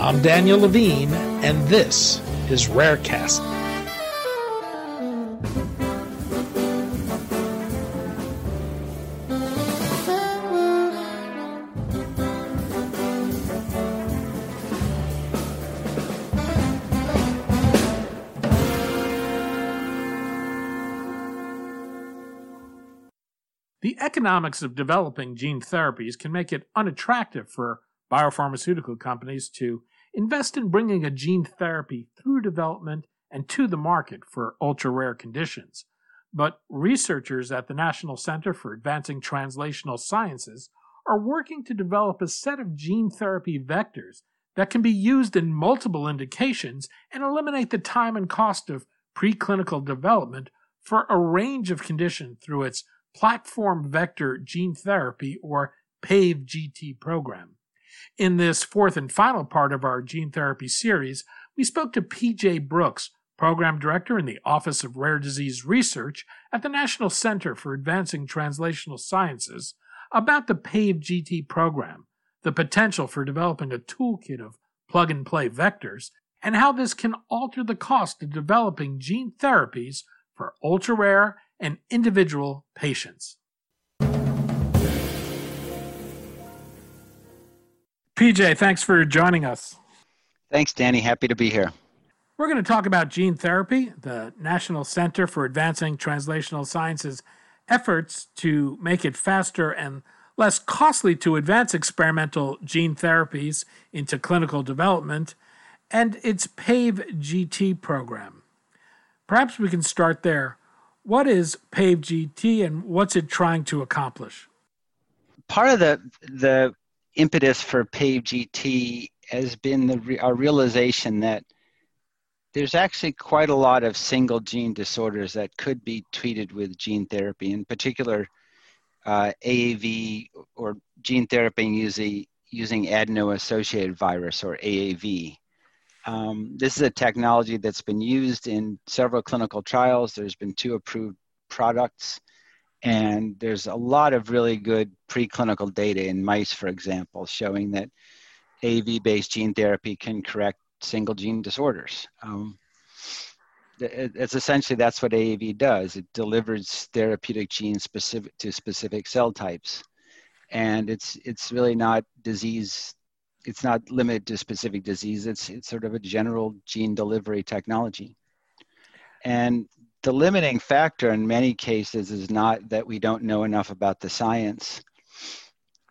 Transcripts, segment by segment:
I'm Daniel Levine, and this is Rarecast. The economics of developing gene therapies can make it unattractive for biopharmaceutical companies to invest in bringing a gene therapy through development and to the market for ultra rare conditions. But researchers at the National Center for Advancing Translational Sciences are working to develop a set of gene therapy vectors that can be used in multiple indications and eliminate the time and cost of preclinical development for a range of conditions through its platform vector gene therapy or PAVE GT program. In this fourth and final part of our gene therapy series, we spoke to PJ Brooks, Program Director in the Office of Rare Disease Research at the National Center for Advancing Translational Sciences, about the PAVE GT program, the potential for developing a toolkit of plug and play vectors, and how this can alter the cost of developing gene therapies for ultra rare and individual patients. PJ, thanks for joining us. Thanks, Danny. Happy to be here. We're going to talk about gene therapy, the National Center for Advancing Translational Sciences efforts to make it faster and less costly to advance experimental gene therapies into clinical development, and its PAVE GT program. Perhaps we can start there. What is PAVE GT and what's it trying to accomplish? Part of the the impetus for PAVE GT has been the our realization that there's actually quite a lot of single gene disorders that could be treated with gene therapy, in particular uh, AAV or gene therapy using, using adeno-associated virus or AAV. Um, this is a technology that's been used in several clinical trials. There's been two approved products. And there's a lot of really good preclinical data in mice, for example, showing that AAV based gene therapy can correct single gene disorders. Um, it's essentially that's what AAV does. It delivers therapeutic genes specific to specific cell types, and it's it's really not disease. It's not limited to specific disease. It's it's sort of a general gene delivery technology. And the limiting factor in many cases is not that we don't know enough about the science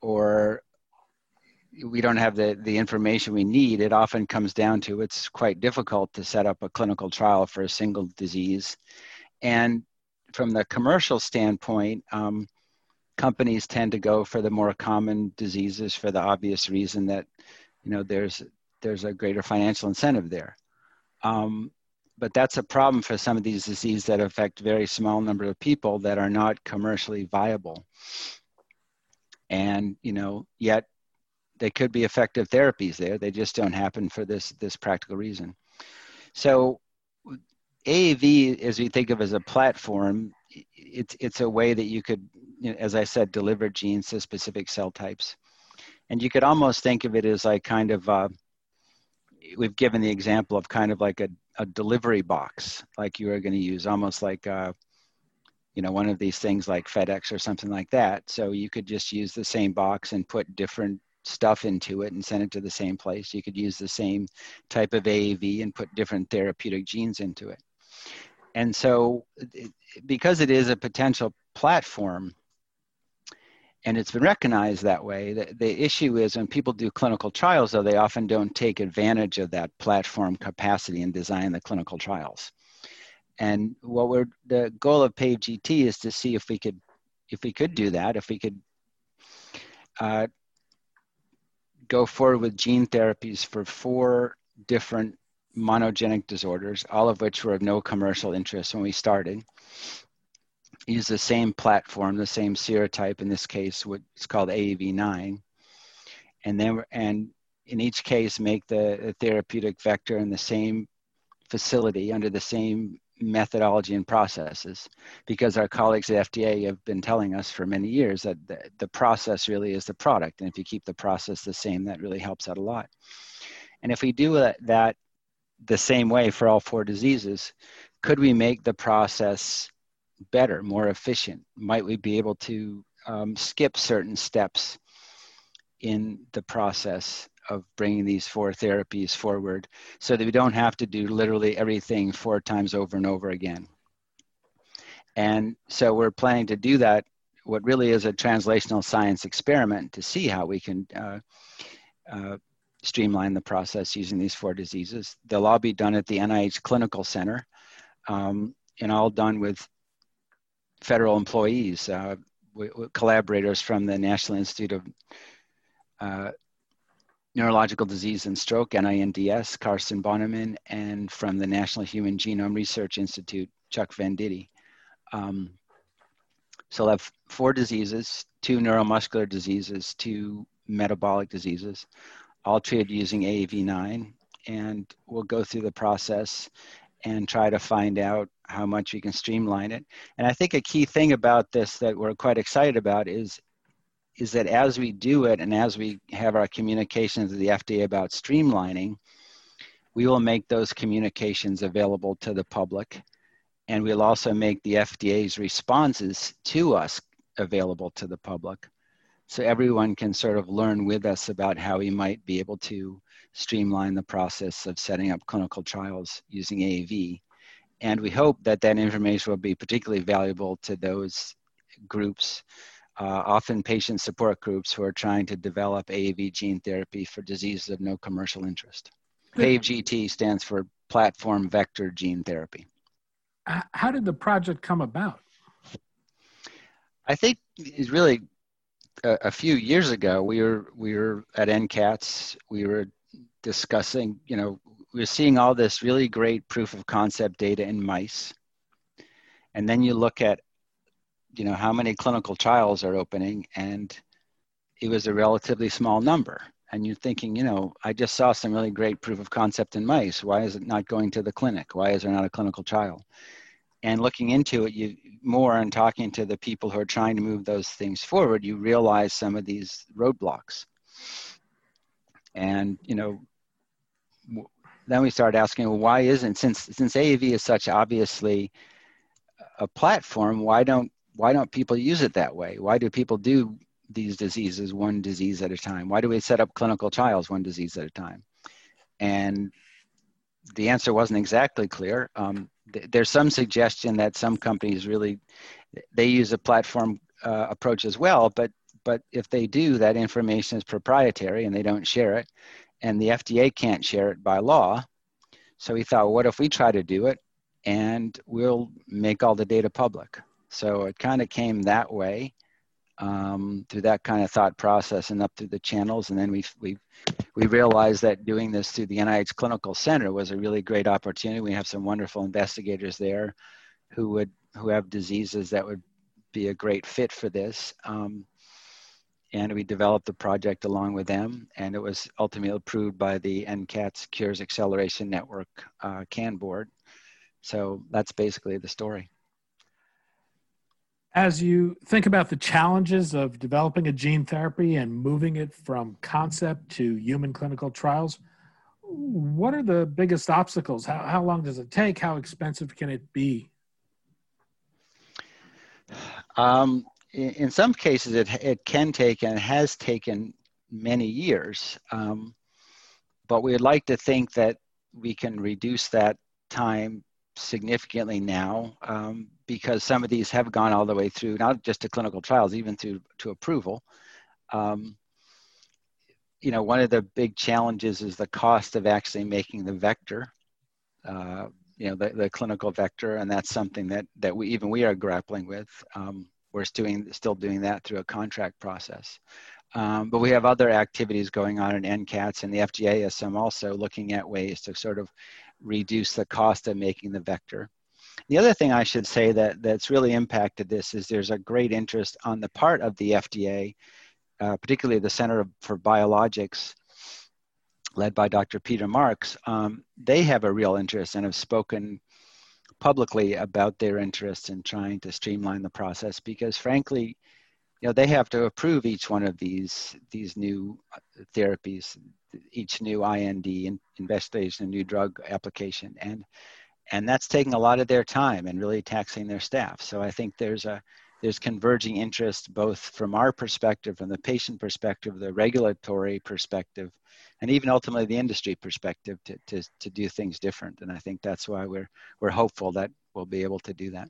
or we don't have the, the information we need. It often comes down to it's quite difficult to set up a clinical trial for a single disease. And from the commercial standpoint, um, companies tend to go for the more common diseases for the obvious reason that you know there's there's a greater financial incentive there. Um, but that's a problem for some of these diseases that affect very small number of people that are not commercially viable. And you know yet they could be effective therapies there. They just don't happen for this this practical reason. So AAV, as we think of as a platform, it's it's a way that you could, you know, as I said, deliver genes to specific cell types, and you could almost think of it as like kind of. Uh, we've given the example of kind of like a a delivery box like you are going to use almost like uh, you know one of these things like fedex or something like that. So you could just use the same box and put different stuff into it and send it to the same place. You could use the same type of aav and put different therapeutic genes into it. And so because it is a potential platform and it's been recognized that way. The, the, issue is when people do clinical trials, though, they often don't take advantage of that platform capacity and design the clinical trials. And what we're the goal of PAVE GT is to see if we could if we could do that, if we could uh, go forward with gene therapies for four different monogenic disorders, all of which were of no commercial interest when we started. Use the same platform, the same serotype, in this case, what's called AAV9. And then, and in each case, make the, the therapeutic vector in the same facility under the same methodology and processes because our colleagues at FDA have been telling us for many years that the, the process really is the product. And if you keep the process the same, that really helps out a lot. And if we do that the same way for all four diseases, could we make the process better, more efficient? Might we be able to um, skip certain steps in the process of bringing these four therapies forward so that we don't have to do literally everything four times over and over again. And so we're planning to do that, what really is a translational science experiment to see how we can uh, uh, streamline the process using these four diseases. They'll all be done at the NIH Clinical Center um, and all done with federal employees, uh, collaborators from the National Institute of uh, Neurological Disease and Stroke, NINDS, Carson Bonneman, and from the National Human Genome Research Institute, Chuck Venditti. Um, so I'll have four diseases, two neuromuscular diseases, two metabolic diseases, all treated using AAV9. And we'll go through the process and try to find out how much we can streamline it. And I think a key thing about this that we're quite excited about is is that as we do it and as we have our communications with the FDA about streamlining, we will make those communications available to the public. And we'll also make the FDA's responses to us available to the public. So everyone can sort of learn with us about how we might be able to streamline the process of setting up clinical trials using AAV. And we hope that that information will be particularly valuable to those groups uh, often patient support groups who are trying to develop AAV gene therapy for diseases of no commercial interest. PAVGT stands for Platform Vector Gene Therapy. How did the project come about? I think it's really a, a, few years ago. We were we were at NCATS. We were discussing. You know, were seeing all this really great proof of concept data in mice, and then you look at you know how many clinical trials are opening and it was a relatively small number. And you're thinking you know i just saw some really great proof of concept in mice. Why is it not going to the clinic? Why is there not a clinical trial? And looking into it you more and talking to the people who are trying to move those things forward you realize some of these roadblocks. And you know then we started asking well why isn't since since AAV is such obviously a platform why don't why don't people use it that way? Why do people do these diseases one disease at a time? Why do we set up clinical trials one disease at a time? And the answer wasn't exactly clear. Um, th- there's some suggestion that some companies really they use a platform uh, approach as well, but but if they do, that information is proprietary and they don't share it, and the FDA can't share it by law. So we thought, what if we try to do it, and we'll make all the data public? So it kind of came that way um, through that kind of thought process and up through the channels. And then we we we realized that doing this through the NIH Clinical Center was a really great opportunity. We have some wonderful investigators there who would who have diseases that would be a great fit for this. Um, and we developed the project along with them, and it was ultimately approved by the NCATS Cures Acceleration Network uh, CAN board. So that's basically the story as you think about the challenges of developing a gene therapy and moving it from concept to human clinical trials, what are the biggest obstacles? How, how long does it take? How expensive can it be? Um, in, in, some cases, it, it can take and has taken many years. Um, but we'd like to think that we can reduce that time significantly now um, because some of these have gone all the way through, not just to clinical trials, even to, to approval. Um, you know, one of the big challenges is the cost of actually making the vector, uh, you know, the, the clinical vector, and that's something that, that we, even we are grappling with. Um, we're doing, still doing that through a contract process. Um, but we have other activities going on in NCATS and the FDA has some also looking at ways to sort of reduce the cost of making the vector. The other thing I should say that that's really impacted this is there's a great interest on the part of the FDA, uh, particularly the Center for Biologics, led by Dr. Peter Marks. Um, they have a real interest and have spoken publicly about their interest in trying to streamline the process because, frankly, you know they have to approve each one of these these new uh, therapies, each new IND investigation, a new drug application, and and that's taking a lot of their time and really taxing their staff. So I think there's a there's converging interest both from our perspective, from the patient perspective, the regulatory perspective, and even ultimately the industry perspective to, to, to do things different. And I think that's why we're we're hopeful that we'll be able to do that.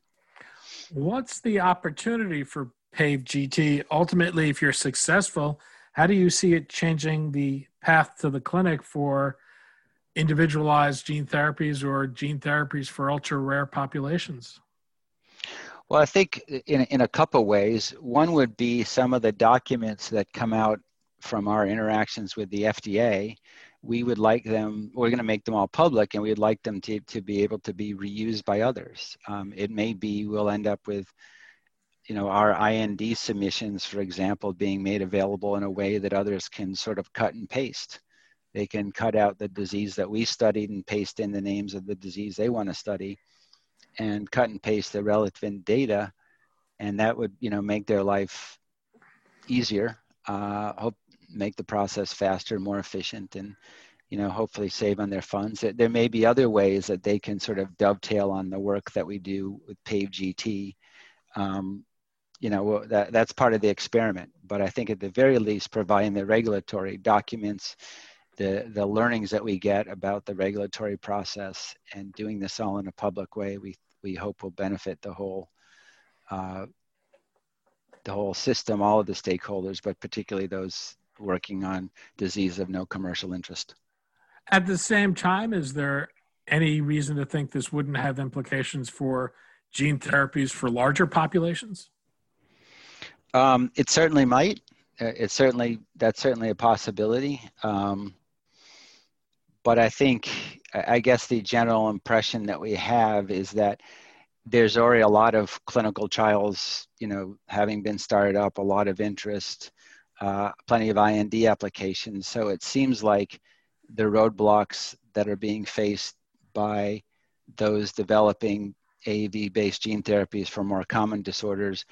What's the opportunity for PAVE GT? Ultimately, if you're successful, how do you see it changing the path to the clinic for individualized gene therapies or gene therapies for ultra rare populations? Well, I think in, in a couple ways. One would be some of the documents that come out from our interactions with the FDA. We would like them, we're going to make them all public, and we'd like them to, to be able to be reused by others. Um, it may be we'll end up with you know our IND submissions, for example, being made available in a way that others can sort of cut and paste. They can cut out the disease that we studied and paste in the names of the disease they want to study and cut and paste the relevant data. And that would, you know, make their life easier, uh, hope make the process faster, more efficient, and, you know, hopefully save on their funds. There may be other ways that they can sort of dovetail on the work that we do with PAVE GT. Um, you know that that's part of the experiment but i think at the very least providing the regulatory documents the, the learnings that we get about the regulatory process and doing this all in a public way, we, we hope will benefit the whole, uh, the whole system, all of the stakeholders, but particularly those working on disease of no commercial interest. At the same time, is there any reason to think this wouldn't have implications for gene therapies for larger populations? Um, it certainly might. Uh, it's certainly that's certainly a possibility. Um, but I think, I guess the general impression that we have is that there's already a lot of clinical trials, you know, having been started up, a lot of interest, uh, plenty of IND applications. So it seems like the roadblocks that are being faced by those developing AAV based gene therapies for more common disorders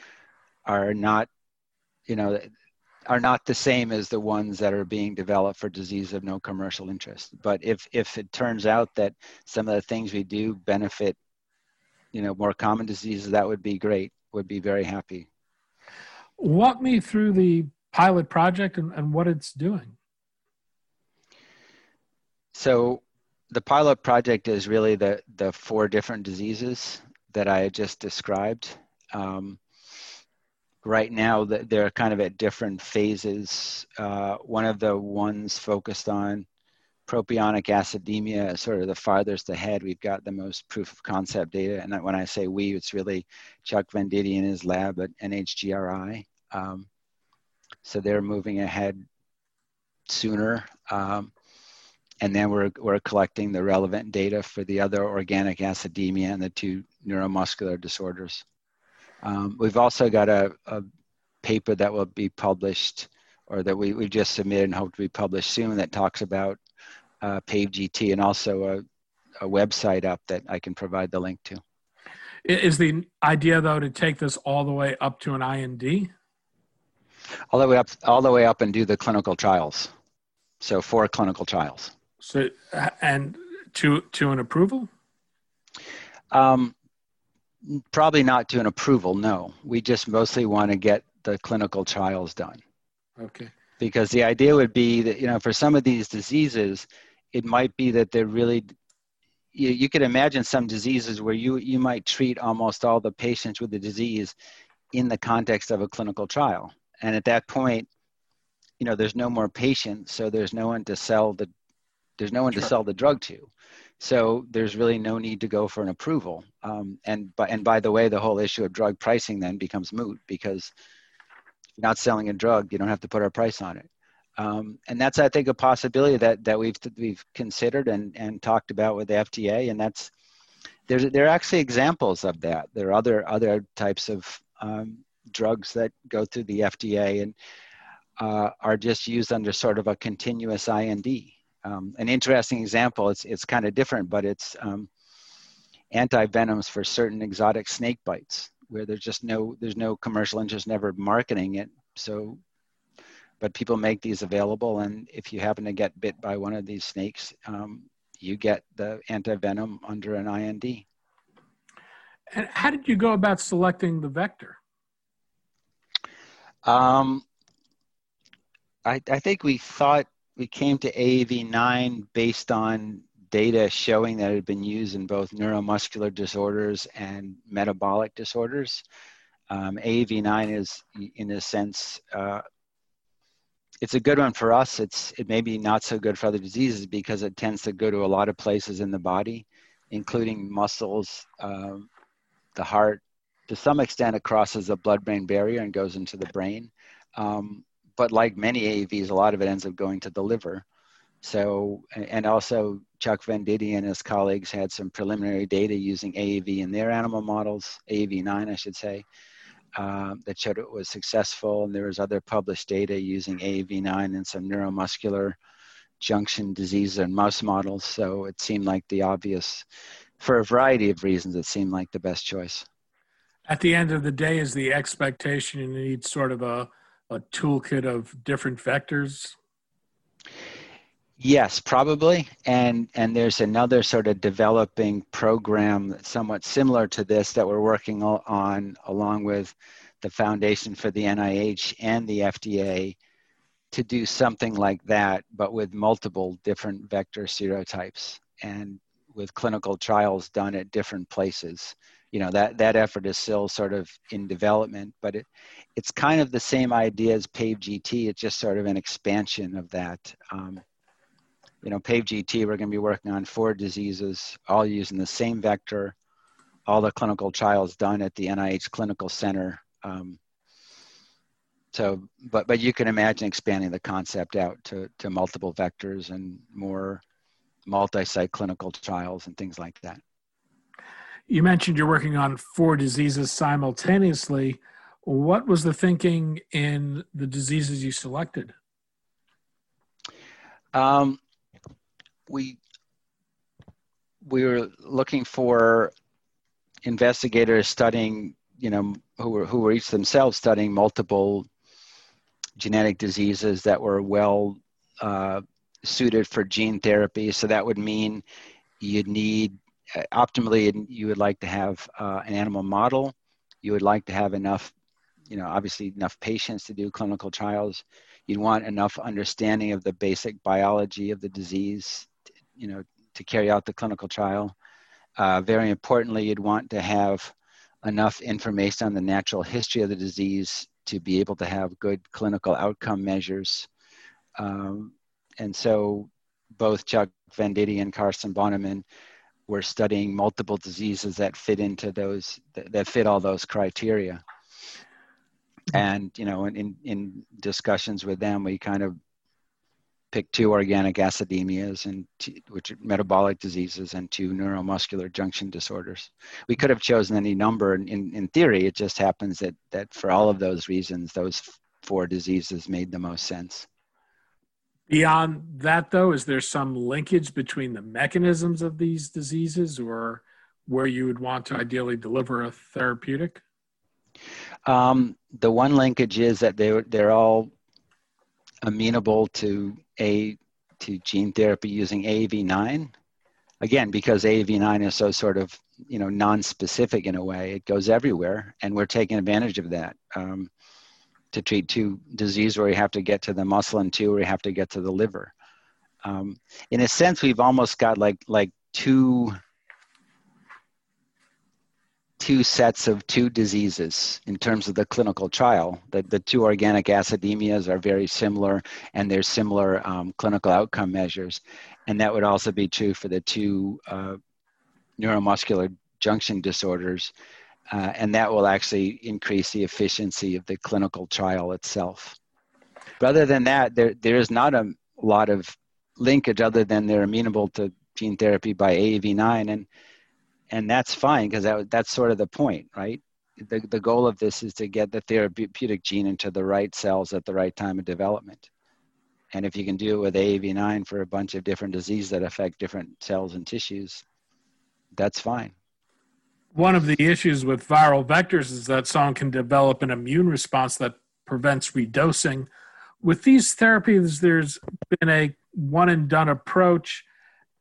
are not, you know, are not the same as the ones that are being developed for disease of no commercial interest. But if if it turns out that some of the things we do benefit, you know, more common diseases, that would be great. Would be very happy. Walk me through the pilot project and, and what it's doing. So the pilot project is really the the four different diseases that I just described. Um, right now that they're kind of at different phases. Uh, one of the ones focused on propionic acidemia is sort of the farthest ahead. We've got the most proof of concept data. And when I say we, it's really Chuck Venditti and his lab at NHGRI. Um, so they're moving ahead sooner. Um, and then we're, we're collecting the relevant data for the other organic acidemia and the two neuromuscular disorders. Um, we've also got a, a, paper that will be published or that we, we just submitted and hope to be published soon that talks about uh, PAVE-GT and also a, a website up that I can provide the link to. Is the idea though to take this all the way up to an IND? All the way up, all the way up, and do the clinical trials. So four clinical trials. So and to to an approval. Um, Probably not to an approval, no. We just mostly want to get the clinical trials done. Okay. Because the idea would be that, you know, for some of these diseases, it might be that they're really, you, you could imagine some diseases where you, you might treat almost all the patients with the disease in the context of a clinical trial. And at that point, you know, there's no more patients, so there's no one to sell the, there's no one sure. to sell the drug to. So there's really no need to go for an approval. Um, and, by, and by the way, the whole issue of drug pricing then becomes moot because if you're not selling a drug, you don't have to put a price on it. Um, and that's, I think, a possibility that, that we've, we've considered and, and talked about with the FDA. And that's, there's, there are actually examples of that. There are other, other types of um, drugs that go through the FDA and uh, are just used under sort of a continuous IND. Um, an interesting example, it's, it's kind of different, but it's um, anti-venoms for certain exotic snake bites where there's just no, there's no commercial interest never marketing it. So but people make these available and if you happen to get bit by one of these snakes um, you get the antivenom under an ind and how did you go about selecting the vector? Um, I, I think we thought we came to AAV9 based on data showing that it had been used in both neuromuscular disorders and metabolic disorders. Um, AAV9 is, in a sense, uh, it's a good one for us. It's it may be not so good for other diseases because it tends to go to a lot of places in the body, including muscles, um, the heart. To some extent, it crosses the blood-brain barrier and goes into the brain. Um, but like many AAVs, a lot of it ends up going to the liver. So, and also Chuck Venditti and his colleagues had some preliminary data using AAV in their animal models, AAV9, I should say, uh, that showed it was successful. And there was other published data using AAV9 in some neuromuscular junction disease in mouse models. So it seemed like the obvious, for a variety of reasons, it seemed like the best choice. At the end of the day, is the expectation you need sort of a, a toolkit of different vectors? Yes, probably. And and there's another sort of developing program somewhat similar to this that we're working on along with the Foundation for the NIH and the FDA to do something like that, but with multiple different vector serotypes and with clinical trials done at different places. You know, that, that effort is still sort of in development, but it, it's kind of the same idea as PAVE-GT. It's just sort of an expansion of that. Um, you know, PAVE-GT, we're going to be working on four diseases, all using the same vector, all the clinical trials done at the NIH Clinical Center. Um, so, but, but you can imagine expanding the concept out to, to multiple vectors and more multi-site clinical trials and things like that. You mentioned you're working on four diseases simultaneously. What was the thinking in the diseases you selected? Um, we we were looking for investigators studying, you know, who were who were each themselves studying multiple genetic diseases that were well uh, suited for gene therapy. So that would mean you'd need optimally you would like to have uh, an animal model. You would like to have enough, you know, obviously enough patients to do clinical trials. You'd want enough understanding of the basic biology of the disease you know, to carry out the clinical trial. Uh, very importantly, you'd want to have enough information on the natural history of the disease to be able to have good clinical outcome measures. Um, and so both Chuck Venditti and carson Bonnemann were studying multiple diseases that fit into those, that, fit all those criteria. Hmm. And, you know, in, in discussions with them, we kind of pick two organic acidemias and two, which are metabolic diseases and two neuromuscular junction disorders. We could have chosen any number in, in, in theory. It just happens that, that for all of those reasons, those four diseases made the most sense. Beyond that, though, is there some linkage between the mechanisms of these diseases or where you would want to ideally deliver a therapeutic? Um, the one linkage is that they're, they're all amenable to a to gene therapy using AAV9. Again, because AAV9 is so sort of you know non-specific in a way, it goes everywhere, and we're taking advantage of that um, to treat two disease where you have to get to the muscle and two where you have to get to the liver. Um, in a sense, we've almost got like like two two sets of two diseases in terms of the clinical trial. The, the two organic acidemias are very similar and there's similar um, clinical outcome measures. And that would also be true for the two uh, neuromuscular junction disorders. Uh, and that will actually increase the efficiency of the clinical trial itself. But other than that, there there is not a lot of linkage other than they're amenable to gene therapy by AAV9, and and that's fine because that that's sort of the point, right? The the goal of this is to get the therapeutic gene into the right cells at the right time of development. And if you can do it with AAV9 for a bunch of different diseases that affect different cells and tissues, that's fine. One of the issues with viral vectors is that someone can develop an immune response that prevents redosing. With these therapies, there's been a one and done approach.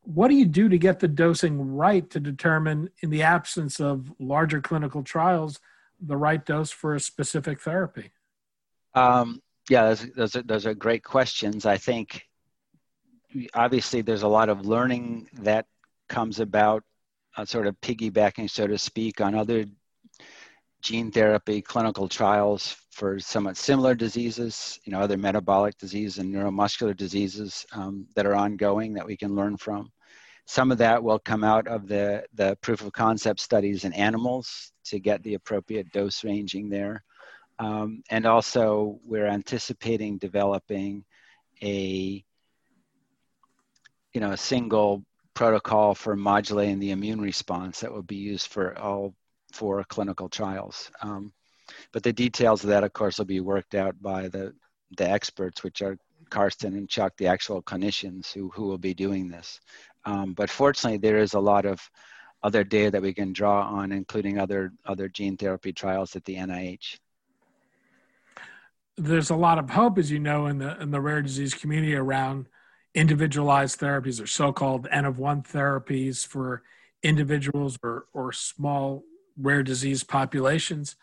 What do you do to get the dosing right to determine, in the absence of larger clinical trials, the right dose for a specific therapy? Um, yeah, those, those, are, those are great questions. I think obviously there's a lot of learning that comes about, uh, sort of piggybacking, so to speak, on other gene therapy clinical trials for somewhat similar diseases, you know, other metabolic diseases and neuromuscular diseases um, that are ongoing that we can learn from. Some of that will come out of the, the proof of concept studies in animals to get the appropriate dose ranging there. Um, and also, we're anticipating developing a you know a single protocol for modulating the immune response that will be used for all four clinical trials. Um, but the details of that, of course, will be worked out by the the experts, which are Karsten and Chuck, the actual clinicians who who will be doing this. Um, but fortunately, there is a lot of other data that we can draw on, including other other gene therapy trials at the NIH there's a lot of hope, as you know, in the in the rare disease community around individualized therapies or so-called N of one therapies for individuals or or small rare disease populations.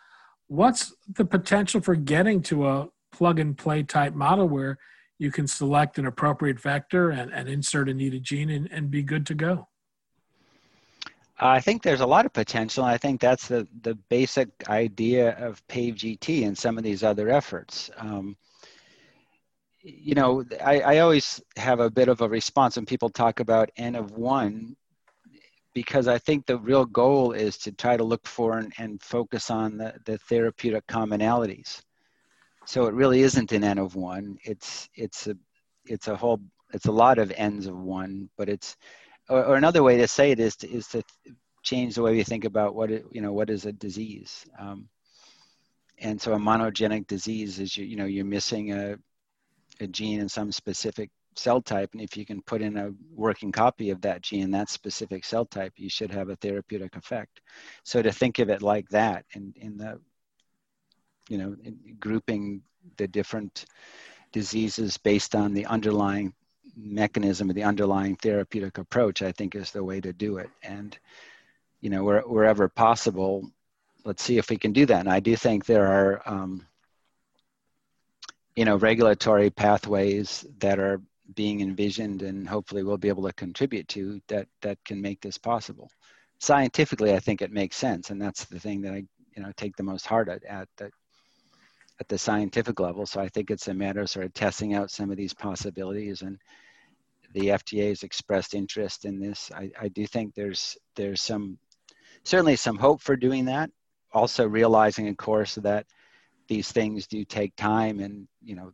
What's the potential for getting to a plug and play type model where you can select an appropriate vector and, and insert a needed gene and, and be good to go? I think there's a lot of potential. I think that's the, the basic idea of PAVE-GT and some of these other efforts. Um, you know, I, I always have a bit of a response when people talk about N of one, because I think the real goal is to try to look for and, and focus on the, the therapeutic commonalities. So it really isn't an N of one. It's it's a it's a whole it's a lot of N's of one, but it's or, or, another way to say it is to, is to change the way we think about what it, you know what is a disease. Um, and so a monogenic disease is you you know you're missing a a gene in some specific cell type, and if you can put in a working copy of that gene, that specific cell type, you should have a therapeutic effect. So to think of it like that, in in the you know grouping the different diseases based on the underlying mechanism of the underlying therapeutic approach, I think is the way to do it. And, you know, where, wherever possible, let's see if we can do that. And I do think there are, um, you know, regulatory pathways that are being envisioned and hopefully we'll be able to contribute to that, that can make this possible. Scientifically, I think it makes sense. And that's the thing that I, you know, take the most heart at, at that at the scientific level. So I think it's a matter of sort of testing out some of these possibilities and the FDA has expressed interest in this. I, I do think there's there's some certainly some hope for doing that. Also realizing, of course, that these things do take time, and you know,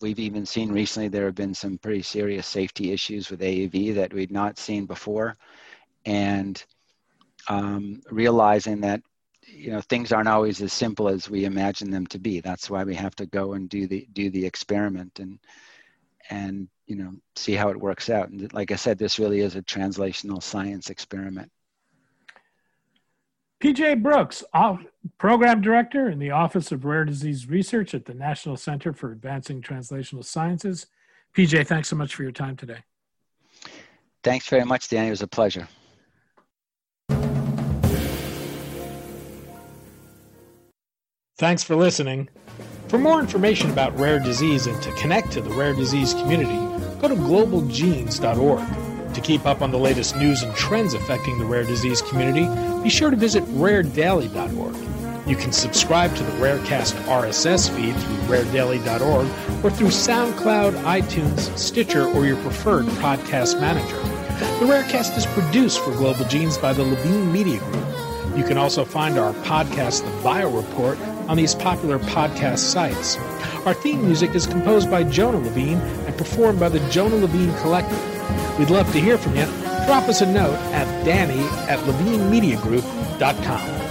we've even seen recently there have been some pretty serious safety issues with AAV that we'd not seen before, and um, realizing that you know things aren't always as simple as we imagine them to be. That's why we have to go and do the do the experiment and and you know see how it works out. And like i said this really is a translational science experiment pj brooks program director in the office of rare disease research at the national center for advancing translational sciences. Pj thanks so much for your time today. Thanks very much danny it was a pleasure. Thanks for listening. For more information about rare disease and to connect to the rare disease community, go to globalgenes.org. To keep up on the latest news and trends affecting the rare disease community, be sure to visit raredaily.org. You can subscribe to the Rarecast RSS feed through raredaily.org or through SoundCloud, iTunes, Stitcher, or your preferred podcast manager. The Rarecast is produced for Global Genes by the Levine Media Group. You can also find our podcast, The Bio Report, on these popular podcast sites. Our theme music is composed by Jonah Levine performed by the Jonah Levine Collective. We'd love to hear from you. Drop us a note at danny at levinemediagroup.com.